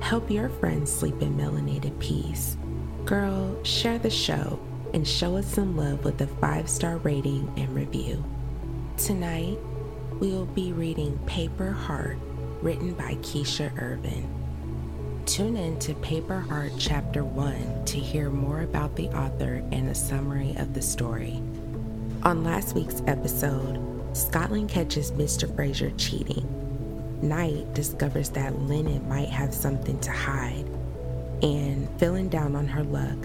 Help your friends sleep in melanated peace. Girl, share the show and show us some love with a five star rating and review. Tonight, we will be reading Paper Heart, written by Keisha Irvin. Tune in to Paper Heart Chapter 1 to hear more about the author and a summary of the story. On last week's episode, Scotland catches Mr. Fraser cheating. Night discovers that Lennon might have something to hide, and feeling down on her luck,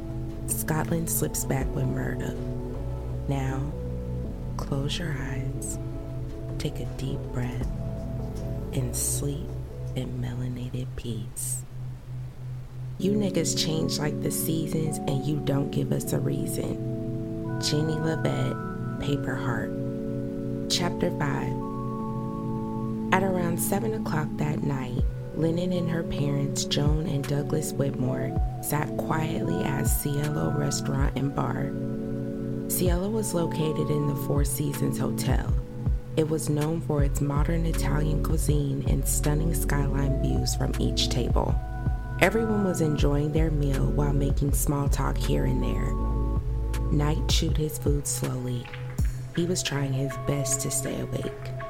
Scotland slips back with Murda. Now, close your eyes, take a deep breath, and sleep in melanated peace. You niggas change like the seasons and you don't give us a reason. Jenny LaVette, Paper Heart. Chapter 5 at around 7 o'clock that night, Lennon and her parents, Joan and Douglas Whitmore, sat quietly at Cielo Restaurant and Bar. Cielo was located in the Four Seasons Hotel. It was known for its modern Italian cuisine and stunning skyline views from each table. Everyone was enjoying their meal while making small talk here and there. Knight chewed his food slowly. He was trying his best to stay awake.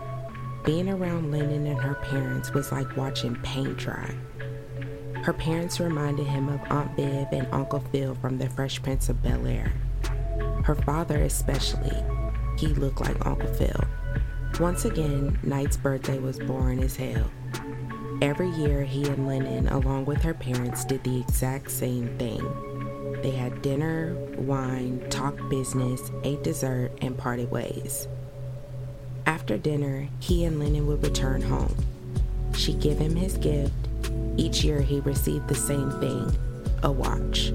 Being around Lennon and her parents was like watching paint dry. Her parents reminded him of Aunt Viv and Uncle Phil from The Fresh Prince of Bel Air. Her father, especially, he looked like Uncle Phil. Once again, Knight's birthday was boring as hell. Every year, he and Lennon, along with her parents, did the exact same thing. They had dinner, wine, talked business, ate dessert, and parted ways. After dinner, he and Lennon would return home. She'd give him his gift. Each year, he received the same thing a watch.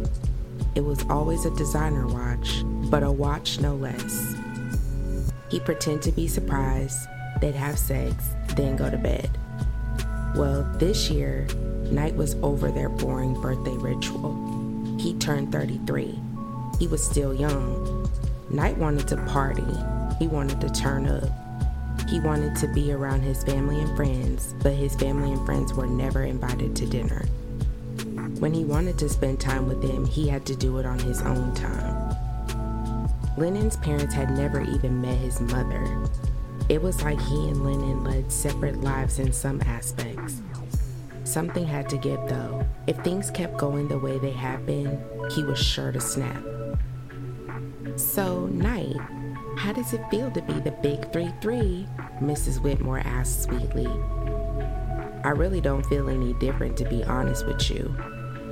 It was always a designer watch, but a watch no less. He'd pretend to be surprised, they'd have sex, then go to bed. Well, this year, Knight was over their boring birthday ritual. He turned 33. He was still young. Knight wanted to party, he wanted to turn up. He wanted to be around his family and friends, but his family and friends were never invited to dinner. When he wanted to spend time with them, he had to do it on his own time. Lennon's parents had never even met his mother. It was like he and Lennon led separate lives in some aspects. Something had to give, though. If things kept going the way they had been, he was sure to snap. So, Knight, how does it feel to be the big 3 3? Mrs. Whitmore asked sweetly. I really don't feel any different, to be honest with you,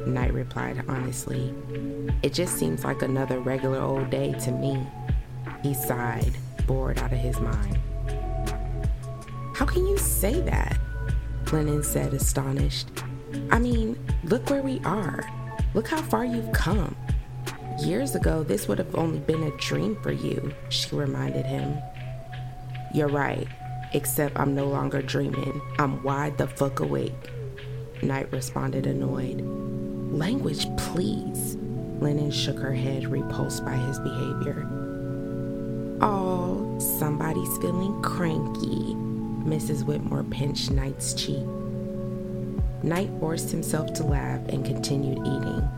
Knight replied honestly. It just seems like another regular old day to me. He sighed, bored out of his mind. How can you say that? Lennon said, astonished. I mean, look where we are. Look how far you've come. Years ago, this would have only been a dream for you, she reminded him. You're right. except I'm no longer dreaming. I'm wide the fuck awake. Knight responded, annoyed. Language, please. Lennon shook her head, repulsed by his behavior. Oh, somebody's feeling cranky. Mrs. Whitmore pinched Knight's cheek. Knight forced himself to laugh and continued eating.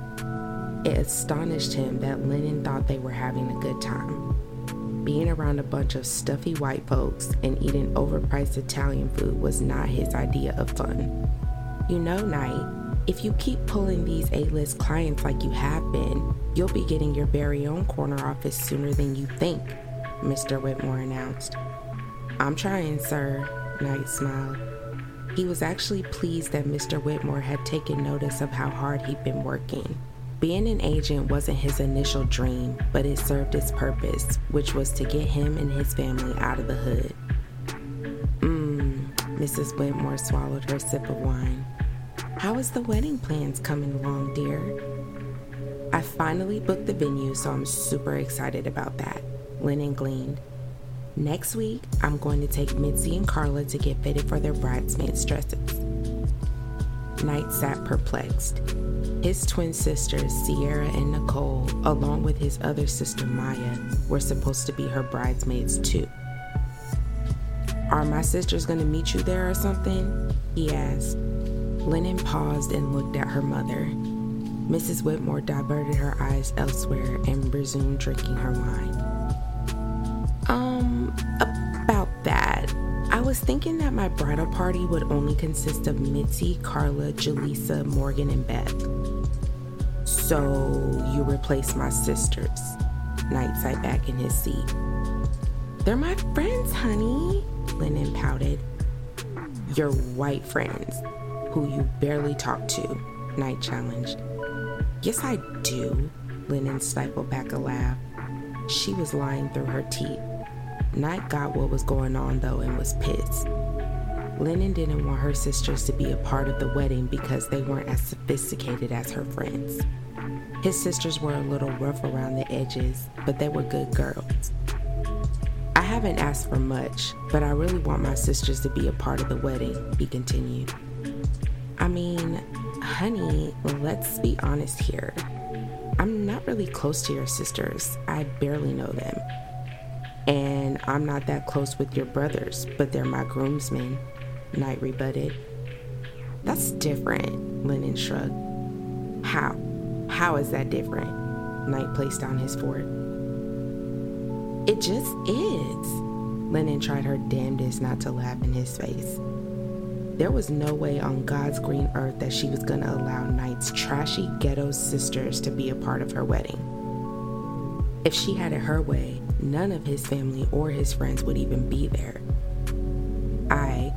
It astonished him that Lennon thought they were having a good time. Being around a bunch of stuffy white folks and eating overpriced Italian food was not his idea of fun. You know, Knight, if you keep pulling these A list clients like you have been, you'll be getting your very own corner office sooner than you think, Mr. Whitmore announced. I'm trying, sir, Knight smiled. He was actually pleased that Mr. Whitmore had taken notice of how hard he'd been working. Being an agent wasn't his initial dream, but it served its purpose, which was to get him and his family out of the hood. Mmm, Mrs. Whitmore swallowed her sip of wine. How is the wedding plans coming along, dear? I finally booked the venue, so I'm super excited about that. Lennon gleaned. Next week, I'm going to take Mitzi and Carla to get fitted for their bridesmaids' dresses. Knight sat perplexed. His twin sisters, Sierra and Nicole, along with his other sister Maya, were supposed to be her bridesmaids too. Are my sisters going to meet you there or something? He asked. Lennon paused and looked at her mother. Mrs. Whitmore diverted her eyes elsewhere and resumed drinking her wine. Um, was thinking that my bridal party would only consist of Mitzi, Carla, Jaleesa, Morgan, and Beth. So you replace my sisters. Knight sat back in his seat. They're my friends, honey, Lennon pouted. Your white friends who you barely talk to, Knight challenged. Yes, I do, Lennon stifled back a laugh. She was lying through her teeth. Knight got what was going on though and was pissed. Lennon didn't want her sisters to be a part of the wedding because they weren't as sophisticated as her friends. His sisters were a little rough around the edges, but they were good girls. I haven't asked for much, but I really want my sisters to be a part of the wedding, he continued. I mean, honey, let's be honest here. I'm not really close to your sisters. I barely know them. And I'm not that close with your brothers, but they're my groomsmen, Knight rebutted. That's different, Lennon shrugged. How? How is that different? Knight placed down his fork. It just is. Lennon tried her damnedest not to laugh in his face. There was no way on God's green earth that she was going to allow Knight's trashy ghetto sisters to be a part of her wedding. If she had it her way, none of his family or his friends would even be there. I,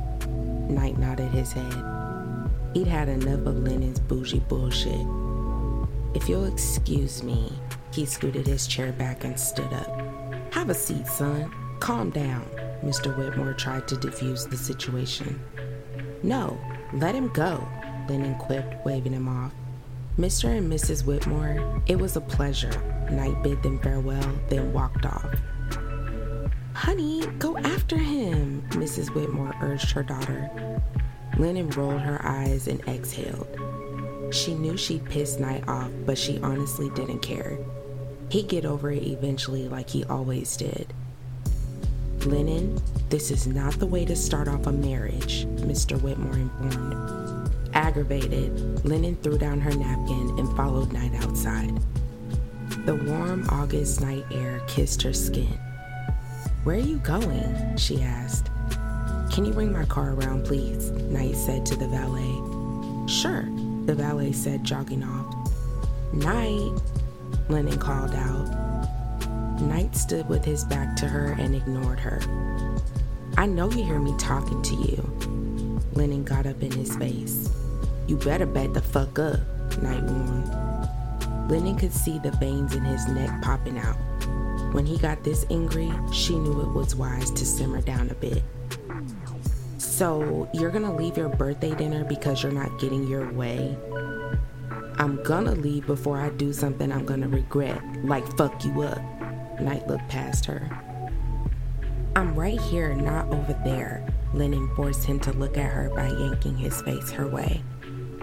Knight nodded his head. He'd had enough of Lennon's bougie bullshit. If you'll excuse me, he scooted his chair back and stood up. Have a seat, son. Calm down. Mr. Whitmore tried to defuse the situation. No, let him go, Lennon quipped, waving him off. Mr. and Mrs. Whitmore, it was a pleasure. Knight bid them farewell, then walked off. Honey, go after him, Mrs. Whitmore urged her daughter. Lennon rolled her eyes and exhaled. She knew she'd pissed Knight off, but she honestly didn't care. He'd get over it eventually, like he always did. Lennon, this is not the way to start off a marriage, Mr. Whitmore informed. Aggravated, Lennon threw down her napkin and followed Knight outside. The warm August night air kissed her skin. Where are you going? she asked. Can you bring my car around, please? Knight said to the valet. Sure, the valet said, jogging off. Knight, Lennon called out. Knight stood with his back to her and ignored her. I know you hear me talking to you. Lennon got up in his face. You better back the fuck up, Knight warned. Lennon could see the veins in his neck popping out. When he got this angry, she knew it was wise to simmer down a bit. So, you're gonna leave your birthday dinner because you're not getting your way? I'm gonna leave before I do something I'm gonna regret, like fuck you up. Knight looked past her. I'm right here, not over there. Lennon forced him to look at her by yanking his face her way.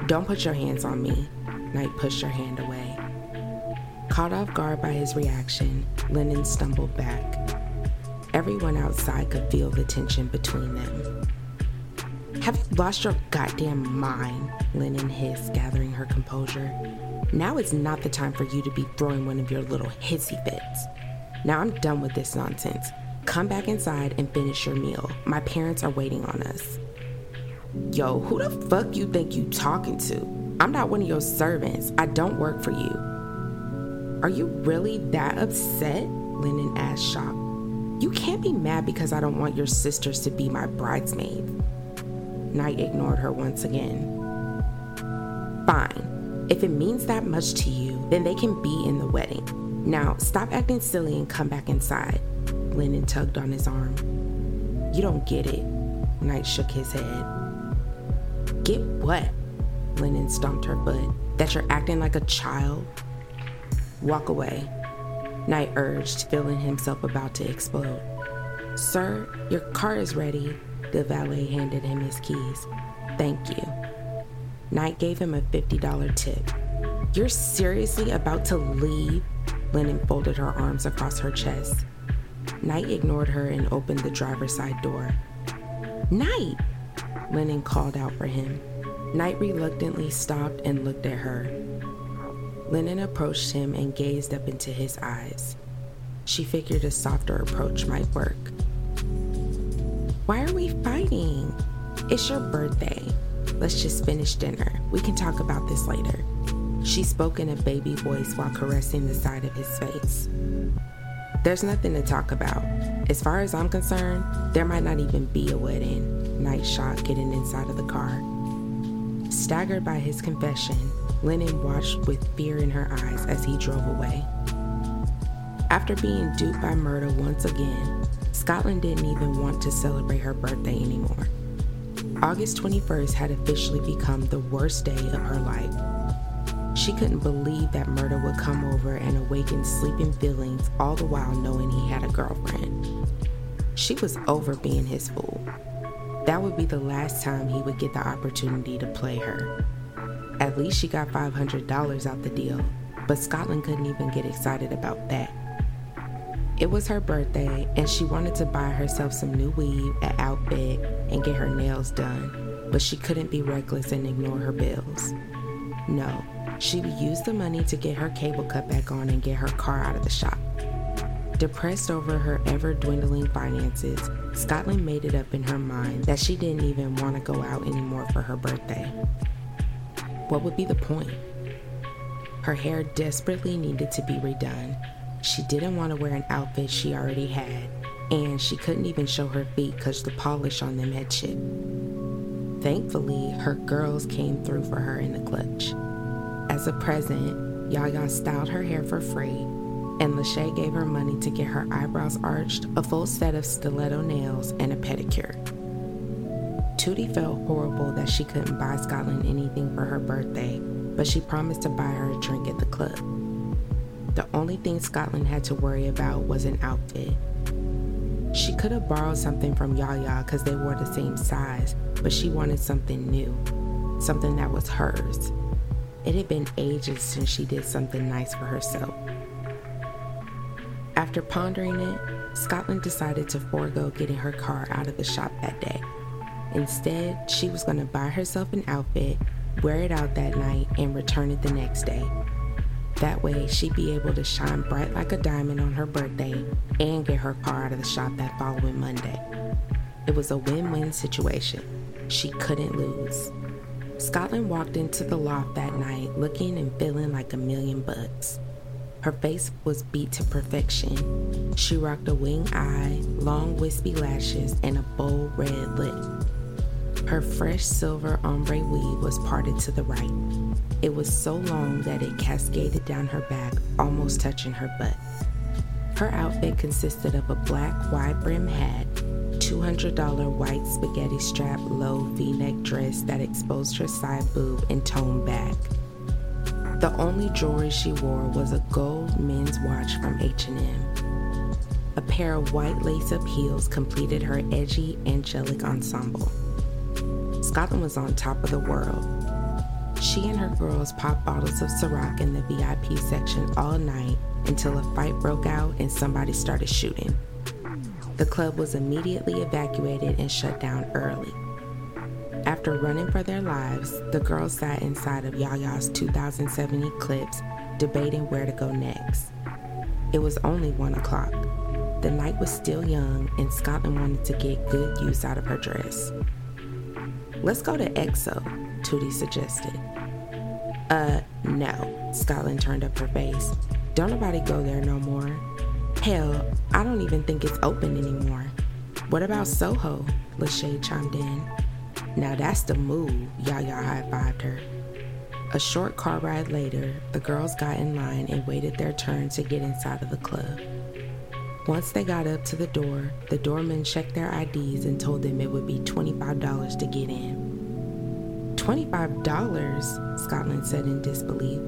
Don't put your hands on me. Knight pushed her hand away. Caught off guard by his reaction, Lennon stumbled back. Everyone outside could feel the tension between them. Have you lost your goddamn mind? Lennon hissed, gathering her composure. Now is not the time for you to be throwing one of your little hissy fits. Now I'm done with this nonsense. Come back inside and finish your meal. My parents are waiting on us. Yo, who the fuck you think you talking to? I'm not one of your servants. I don't work for you. Are you really that upset? Lennon asked shocked. You can't be mad because I don't want your sisters to be my bridesmaids. Knight ignored her once again. Fine. If it means that much to you, then they can be in the wedding. Now, stop acting silly and come back inside. Lennon tugged on his arm. You don't get it. Knight shook his head. Get what? Lennon stomped her foot. That you're acting like a child? Walk away. Knight urged, feeling himself about to explode. Sir, your car is ready. The valet handed him his keys. Thank you. Knight gave him a $50 tip. You're seriously about to leave? Lennon folded her arms across her chest. Knight ignored her and opened the driver's side door. Knight! Lennon called out for him. Knight reluctantly stopped and looked at her. Lennon approached him and gazed up into his eyes. She figured a softer approach might work. Why are we fighting? It's your birthday. Let's just finish dinner. We can talk about this later. She spoke in a baby voice while caressing the side of his face. There's nothing to talk about. As far as I'm concerned, there might not even be a wedding. Knight shot getting inside of the car. Staggered by his confession, Lennon watched with fear in her eyes as he drove away. After being duped by Murda once again, Scotland didn't even want to celebrate her birthday anymore. August 21st had officially become the worst day of her life. She couldn't believe that Murda would come over and awaken sleeping feelings all the while knowing he had a girlfriend. She was over being his fool. That would be the last time he would get the opportunity to play her. At least she got $500 out the deal, but Scotland couldn't even get excited about that. It was her birthday, and she wanted to buy herself some new weave at Outfit and get her nails done, but she couldn't be reckless and ignore her bills. No, she would use the money to get her cable cut back on and get her car out of the shop. Depressed over her ever dwindling finances, Scotland made it up in her mind that she didn't even want to go out anymore for her birthday. What would be the point? Her hair desperately needed to be redone, she didn't want to wear an outfit she already had, and she couldn't even show her feet because the polish on them had chipped. Thankfully, her girls came through for her in the clutch. As a present, Yaya styled her hair for free, and Lachey gave her money to get her eyebrows arched, a full set of stiletto nails, and a pedicure. Tootie felt horrible that she couldn't buy Scotland anything for her birthday, but she promised to buy her a drink at the club. The only thing Scotland had to worry about was an outfit. She could have borrowed something from Yaya because they wore the same size, but she wanted something new, something that was hers. It had been ages since she did something nice for herself. After pondering it, Scotland decided to forego getting her car out of the shop that day. Instead, she was going to buy herself an outfit, wear it out that night, and return it the next day. That way, she'd be able to shine bright like a diamond on her birthday and get her car out of the shop that following Monday. It was a win win situation. She couldn't lose. Scotland walked into the loft that night looking and feeling like a million bucks. Her face was beat to perfection. She rocked a wing eye, long wispy lashes, and a bold red lip. Her fresh silver ombre weave was parted to the right. It was so long that it cascaded down her back, almost touching her butt. Her outfit consisted of a black wide brim hat, $200 white spaghetti strap low v neck dress that exposed her side boob and toned back. The only jewelry she wore was a gold men's watch from H&M. A pair of white lace up heels completed her edgy, angelic ensemble. Scotland was on top of the world. She and her girls popped bottles of Ciroc in the VIP section all night until a fight broke out and somebody started shooting. The club was immediately evacuated and shut down early. After running for their lives, the girls sat inside of Yaya's 2007 Eclipse debating where to go next. It was only one o'clock. The night was still young, and Scotland wanted to get good use out of her dress. Let's go to EXO, Tootie suggested. Uh, no. Scotland turned up her face. Don't nobody go there no more. Hell, I don't even think it's open anymore. What about Soho? Lachey chimed in. Now that's the move, Yaya high fived her. A short car ride later, the girls got in line and waited their turn to get inside of the club. Once they got up to the door, the doorman checked their IDs and told them it would be $25 to get in. $25? Scotland said in disbelief.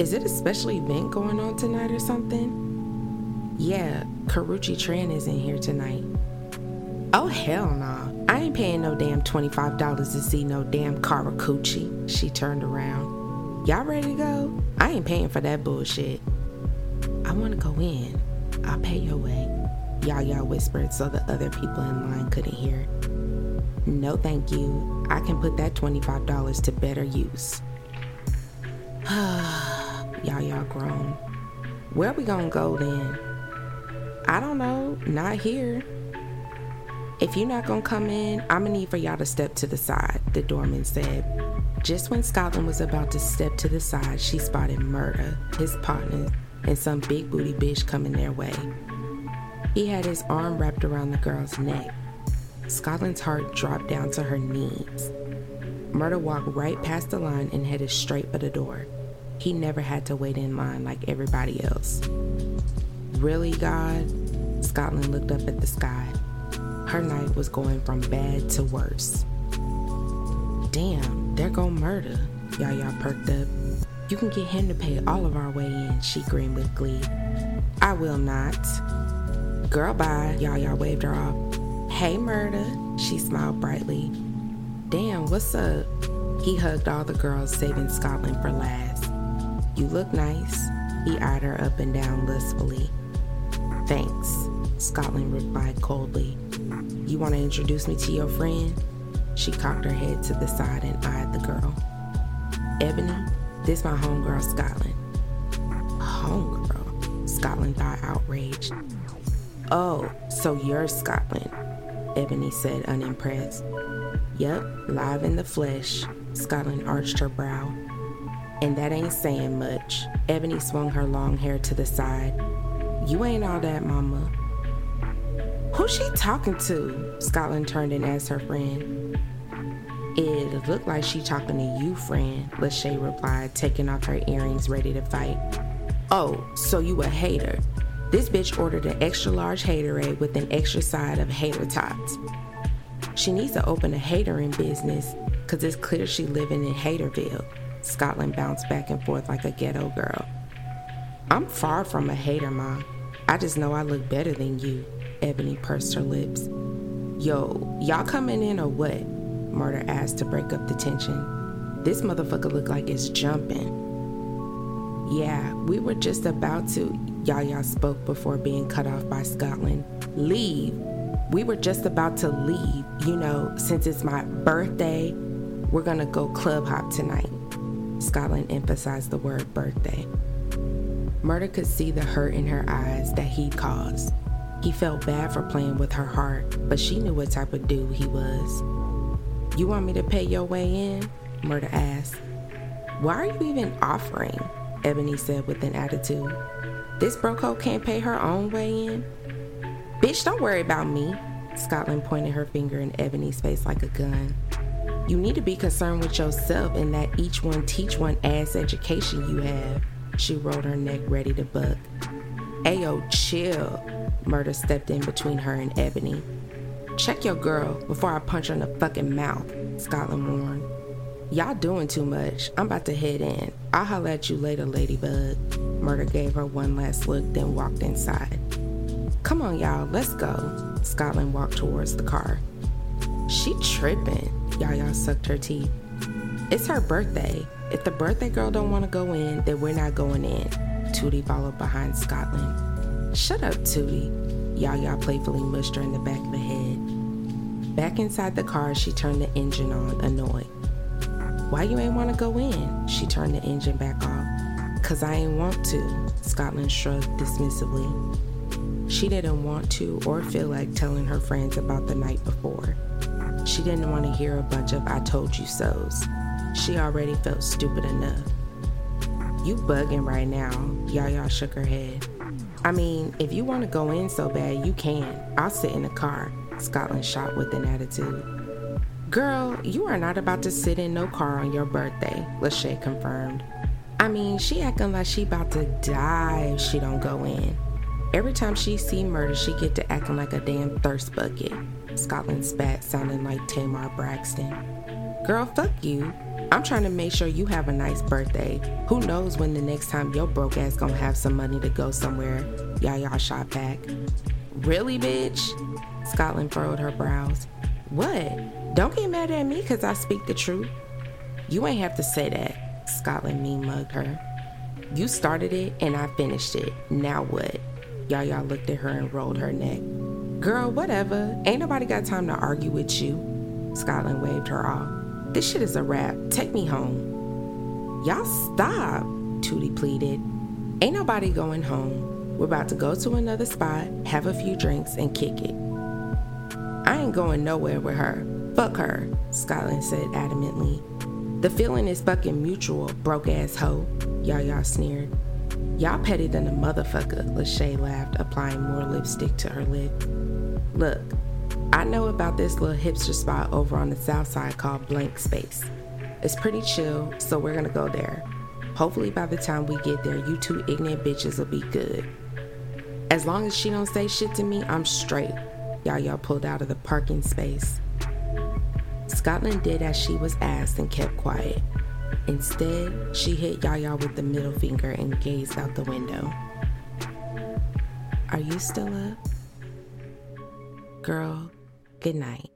Is it a special event going on tonight or something? Yeah, Karrueche Tran isn't here tonight. Oh, hell no. Nah. I ain't paying no damn $25 to see no damn Karrueche. She turned around. Y'all ready to go? I ain't paying for that bullshit. I want to go in. I'll pay your way. Yaya whispered so the other people in line couldn't hear. No, thank you. I can put that $25 to better use. Yaya groaned. Where we gonna go then? I don't know. Not here. If you're not gonna come in, I'm gonna need for y'all to step to the side, the doorman said. Just when Scotland was about to step to the side, she spotted Murda, his partner, and some big booty bitch coming their way. He had his arm wrapped around the girl's neck. Scotland's heart dropped down to her knees. Murda walked right past the line and headed straight for the door. He never had to wait in line like everybody else. Really, God? Scotland looked up at the sky. Her night was going from bad to worse. Damn, there go Murda. Yaya perked up. You can get him to pay all of our way in, she grinned with glee. I will not. Girl, bye, Yaya waved her off. Hey, Murda, she smiled brightly. Damn, what's up? He hugged all the girls, saving Scotland for last. You look nice. He eyed her up and down lustfully. Thanks, Scotland replied coldly. You want to introduce me to your friend? She cocked her head to the side and eyed the girl. Ebony, this my homegirl Scotland. Homegirl? Scotland thought outraged. Oh, so you're Scotland, Ebony said unimpressed. Yep, live in the flesh. Scotland arched her brow. And that ain't saying much. Ebony swung her long hair to the side. You ain't all that, mama. Who's she talking to? Scotland turned and asked her friend. It looked like she talking to you, friend, Lachey replied, taking off her earrings, ready to fight. Oh, so you a hater. This bitch ordered an extra large haterade with an extra side of hater tots. She needs to open a hatering business, cause it's clear she living in Haterville. Scotland bounced back and forth like a ghetto girl. I'm far from a hater, Mom. I just know I look better than you. Ebony pursed her lips. Yo, y'all coming in or what? Murda asked to break up the tension. This motherfucker look like it's jumping. Yeah, we were just about to. Yaya spoke before being cut off by Scotland. Leave. We were just about to leave. You know, since it's my birthday, we're gonna go club hop tonight. Scotland emphasized the word birthday. Murda could see the hurt in her eyes that he'd caused. He felt bad for playing with her heart, but she knew what type of dude he was. You want me to pay your way in? Murda asked. Why are you even offering? Ebony said with an attitude. This broco can't pay her own way in? Bitch, don't worry about me. Scotland pointed her finger in Ebony's face like a gun. You need to be concerned with yourself and that each one teach one ass education you have. She rolled her neck ready to buck. Ayo, chill. Murda stepped in between her and Ebony. Check your girl before I punch her in the fucking mouth, Scotland warned. Y'all doing too much. I'm about to head in. I'll holler at you later, Ladybug. Murda gave her one last look, then walked inside. Come on, y'all, let's go. Scotland walked towards the car. She tripping. Yaya sucked her teeth. It's her birthday. If the birthday girl don't want to go in, then we're not going in. Tootie followed behind Scotland. Shut up, Tootie. Yaya playfully mushed her in the back of the head. Back inside the car, she turned the engine on, annoyed. Why you ain't want to go in? She turned the engine back off. Cause I ain't want to, Scotland shrugged dismissively. She didn't want to or feel like telling her friends about the night before. She didn't want to hear a bunch of I told you so's. She already felt stupid enough. You bugging right now, Yaya shook her head. I mean, if you want to go in so bad, you can. I'll sit in the car, Scotland shot with an attitude. Girl, you are not about to sit in no car on your birthday, Lachey confirmed. I mean, she acting like she about to die if she don't go in. Every time she see Murda, she get to acting like a damn thirst bucket. Scotland spat, sounding like Tamar Braxton. Girl, fuck you. I'm trying to make sure you have a nice birthday. Who knows when the next time your broke ass gonna have some money to go somewhere? Yaya shot back. Really, bitch? Scotland furrowed her brows. What? Don't get mad at me because I speak the truth. You ain't have to say that, Scotland mean mugged her. You started it and I finished it. Now what? Yaya looked at her and rolled her neck. Girl, whatever. Ain't nobody got time to argue with you. Scotland waved her off. This shit is a wrap. Take me home. Y'all stop, Tootie pleaded. Ain't nobody going home. We're about to go to another spot, have a few drinks, and kick it. I ain't going nowhere with her. Fuck her, Scotland said adamantly. The feeling is fucking mutual, broke ass hoe, Yaya sneered. Y'all petty than a motherfucker, Lachey laughed, applying more lipstick to her lip. Look, I know about this little hipster spot over on the south side called Blank Space. It's pretty chill, so we're gonna go there. Hopefully, by the time we get there, you two ignorant bitches will be good. As long as she don't say shit to me, I'm straight. Yaya pulled out of the parking space. Scotland did as she was asked and kept quiet. Instead, she hit Yaya with the middle finger and gazed out the window. Are you still up? Girl, good night.